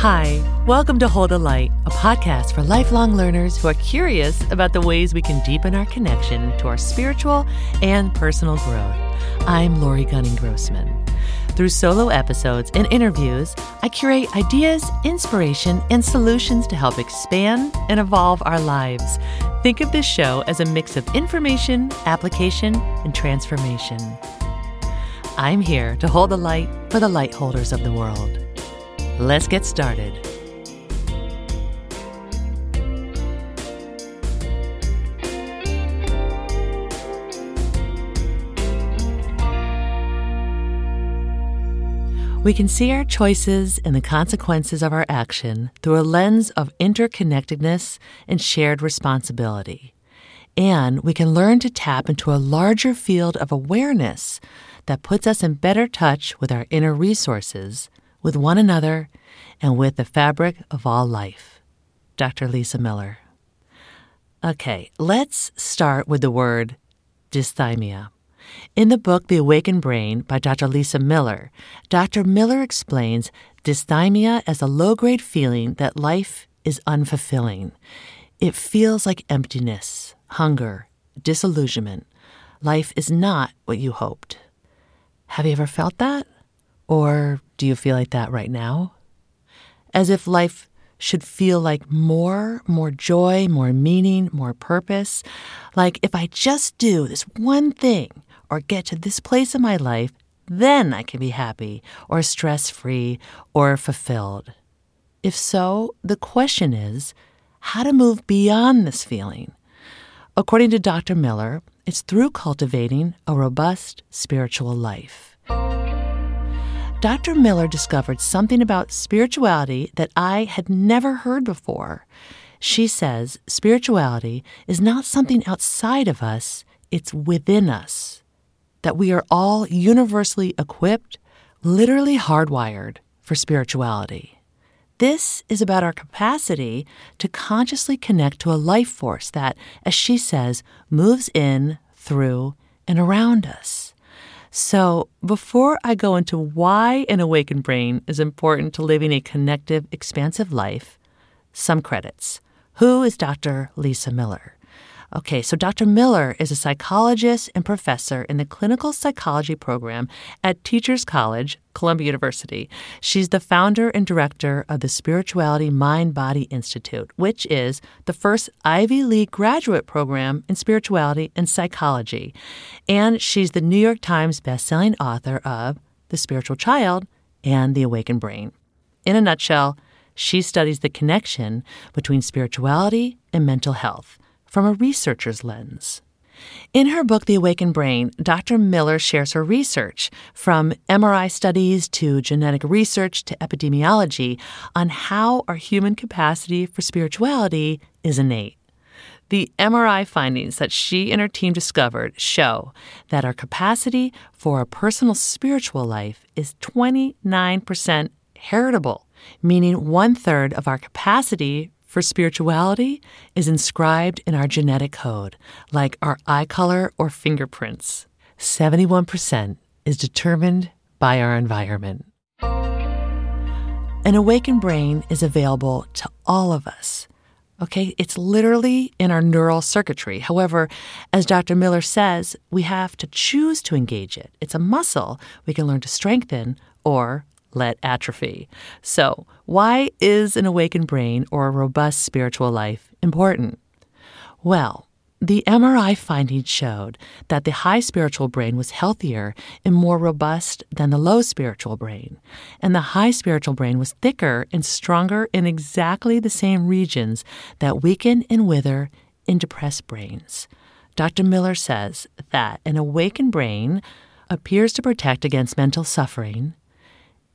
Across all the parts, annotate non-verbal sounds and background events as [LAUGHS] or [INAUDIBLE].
Hi, welcome to Hold the Light, a podcast for lifelong learners who are curious about the ways we can deepen our connection to our spiritual and personal growth. I'm Laurie Gunning Grossman. Through solo episodes and interviews, I curate ideas, inspiration, and solutions to help expand and evolve our lives. Think of this show as a mix of information, application, and transformation. I'm here to hold the light for the light holders of the world. Let's get started. We can see our choices and the consequences of our action through a lens of interconnectedness and shared responsibility. And we can learn to tap into a larger field of awareness that puts us in better touch with our inner resources, with one another, and with the fabric of all life. Dr. Lisa Miller. Okay, let's start with the word dysthymia. In the book The Awakened Brain by Dr. Lisa Miller, Dr. Miller explains dysthymia as a low grade feeling that life is unfulfilling. It feels like emptiness, hunger, disillusionment. Life is not what you hoped. Have you ever felt that? Or do you feel like that right now? As if life should feel like more, more joy, more meaning, more purpose. Like if I just do this one thing, or get to this place in my life, then I can be happy or stress free or fulfilled. If so, the question is how to move beyond this feeling. According to Dr. Miller, it's through cultivating a robust spiritual life. Dr. Miller discovered something about spirituality that I had never heard before. She says spirituality is not something outside of us, it's within us that we are all universally equipped, literally hardwired for spirituality. This is about our capacity to consciously connect to a life force that, as she says, moves in, through, and around us. So, before I go into why an awakened brain is important to living a connective, expansive life, some credits. Who is Dr. Lisa Miller? Okay, so Dr. Miller is a psychologist and professor in the clinical psychology program at Teachers College, Columbia University. She's the founder and director of the Spirituality Mind Body Institute, which is the first Ivy League graduate program in spirituality and psychology. And she's the New York Times bestselling author of The Spiritual Child and The Awakened Brain. In a nutshell, she studies the connection between spirituality and mental health from a researcher's lens. In her book, The Awakened Brain, Dr. Miller shares her research, from MRI studies to genetic research to epidemiology, on how our human capacity for spirituality is innate. The MRI findings that she and her team discovered show that our capacity for a personal spiritual life is 29% heritable, meaning one third of our capacity for spirituality is inscribed in our genetic code, like our eye color or fingerprints. 71% is determined by our environment. An awakened brain is available to all of us. Okay, it's literally in our neural circuitry. However, as Dr. Miller says, we have to choose to engage it. It's a muscle we can learn to strengthen or let atrophy. So, why is an awakened brain or a robust spiritual life important? Well, the MRI findings showed that the high spiritual brain was healthier and more robust than the low spiritual brain. And the high spiritual brain was thicker and stronger in exactly the same regions that weaken and wither in depressed brains. Dr. Miller says that an awakened brain appears to protect against mental suffering,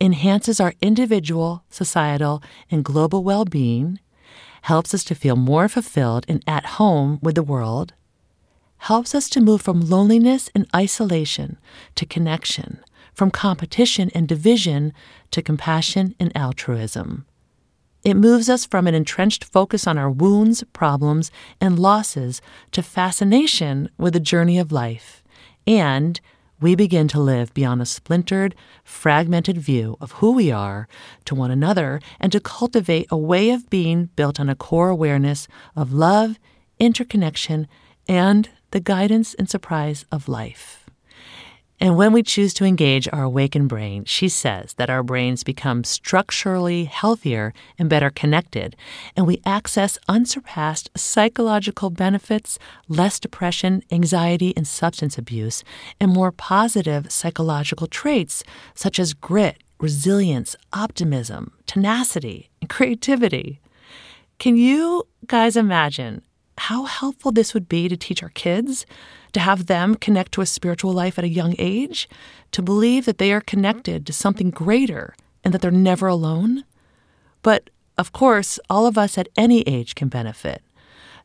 enhances our individual, societal, and global well being, helps us to feel more fulfilled and at home with the world, helps us to move from loneliness and isolation to connection, from competition and division to compassion and altruism. It moves us from an entrenched focus on our wounds, problems, and losses to fascination with the journey of life. And we begin to live beyond a splintered, fragmented view of who we are to one another and to cultivate a way of being built on a core awareness of love, interconnection, and the guidance and surprise of life. And when we choose to engage our awakened brain, she says that our brains become structurally healthier and better connected, and we access unsurpassed psychological benefits, less depression, anxiety, and substance abuse, and more positive psychological traits such as grit, resilience, optimism, tenacity, and creativity. Can you guys imagine how helpful this would be to teach our kids? to have them connect to a spiritual life at a young age, to believe that they are connected to something greater and that they're never alone. But of course, all of us at any age can benefit.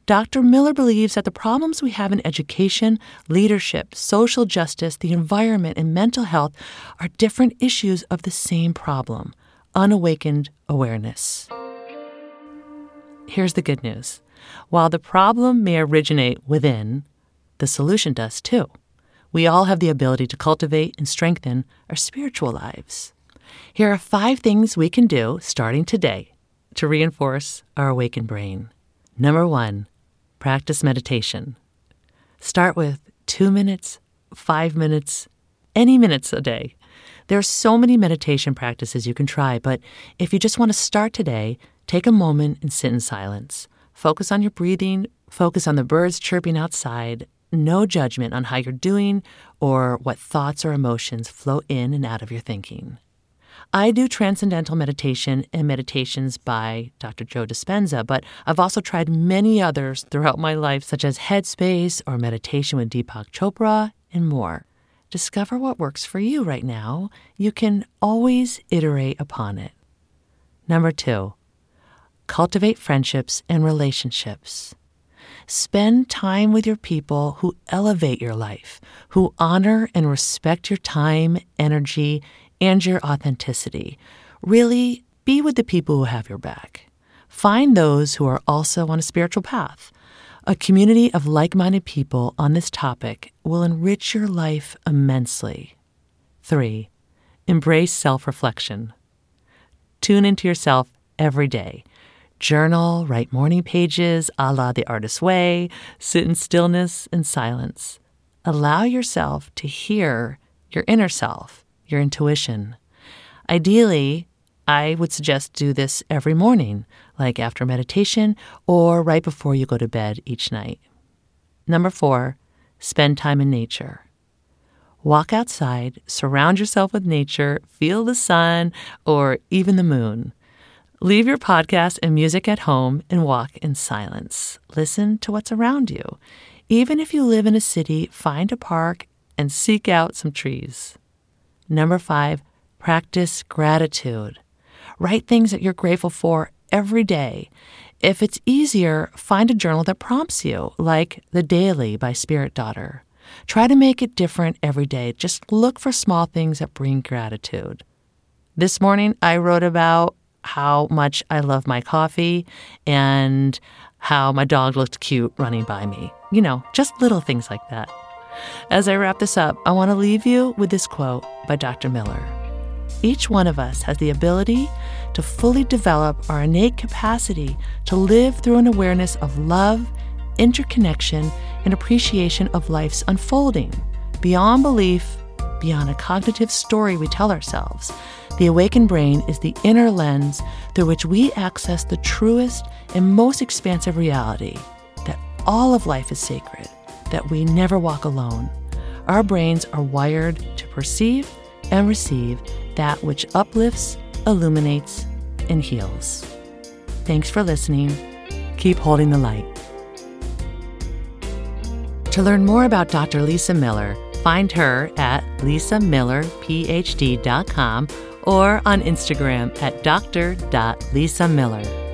Dr. Miller believes that the problems we have in education, leadership, social justice, the environment, and mental health are different issues of the same problem unawakened awareness. Here's the good news. While the problem may originate within, the solution does too. We all have the ability to cultivate and strengthen our spiritual lives. Here are five things we can do starting today to reinforce our awakened brain. Number one, practice meditation. Start with two minutes, five minutes, any minutes a day. There are so many meditation practices you can try, but if you just want to start today, take a moment and sit in silence. Focus on your breathing, focus on the birds chirping outside, no judgment on how you're doing or what thoughts or emotions flow in and out of your thinking. I do transcendental meditation and meditations by Dr. Joe Dispenza, but I've also tried many others throughout my life, such as Headspace or meditation with Deepak Chopra and more. Discover what works for you right now. You can always iterate upon it. Number two, cultivate friendships and relationships. Spend time with your people who elevate your life, who honor and respect your time, energy, and your authenticity. Really be with the people who have your back. Find those who are also on a spiritual path. A community of like minded people on this topic will enrich your life immensely. 3. Embrace self reflection. Tune into yourself every day. Journal, write morning pages a la the artist's way, sit in stillness and silence. Allow yourself to hear your inner self, your intuition. Ideally, I would suggest do this every morning, like after meditation or right before you go to bed each night. Number four, spend time in nature. Walk outside, surround yourself with nature, feel the sun or even the moon. Leave your podcast and music at home and walk in silence. Listen to what's around you. Even if you live in a city, find a park and seek out some trees. Number five, practice gratitude. Write things that you're grateful for every day. If it's easier, find a journal that prompts you, like The Daily by Spirit Daughter. Try to make it different every day. Just look for small things that bring gratitude. This morning, I wrote about how much I love my coffee and how my dog looked cute running by me. You know, just little things like that. As I wrap this up, I want to leave you with this quote by Dr. Miller. Each one of us has the ability to fully develop our innate capacity to live through an awareness of love, interconnection, and appreciation of life's unfolding, beyond belief, beyond a cognitive story we tell ourselves. The awakened brain is the inner lens through which we access the truest and most expansive reality that all of life is sacred, that we never walk alone. Our brains are wired to perceive and receive that which uplifts, illuminates, and heals. Thanks for listening. Keep holding the light. To learn more about Dr. Lisa Miller, find her at lisamillerphd.com or on Instagram at dr.lisamiller.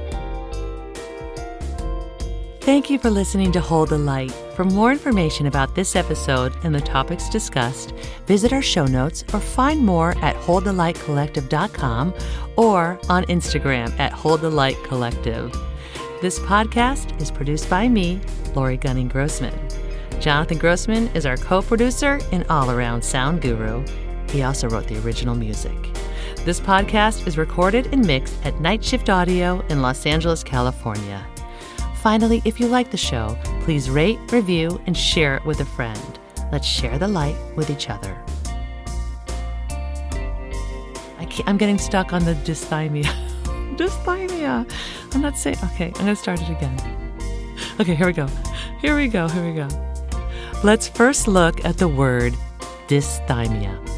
Thank you for listening to Hold the Light. For more information about this episode and the topics discussed, visit our show notes or find more at holdthelightcollective.com or on Instagram at Hold the Light Collective. This podcast is produced by me, Laurie Gunning Grossman. Jonathan Grossman is our co producer and all around sound guru. He also wrote the original music. This podcast is recorded and mixed at Night Shift Audio in Los Angeles, California. Finally, if you like the show, please rate, review, and share it with a friend. Let's share the light with each other. I am getting stuck on the dysthymia. [LAUGHS] dysthymia. I'm not saying. Okay, I'm going to start it again. Okay, here we go. Here we go. Here we go. Let's first look at the word dysthymia.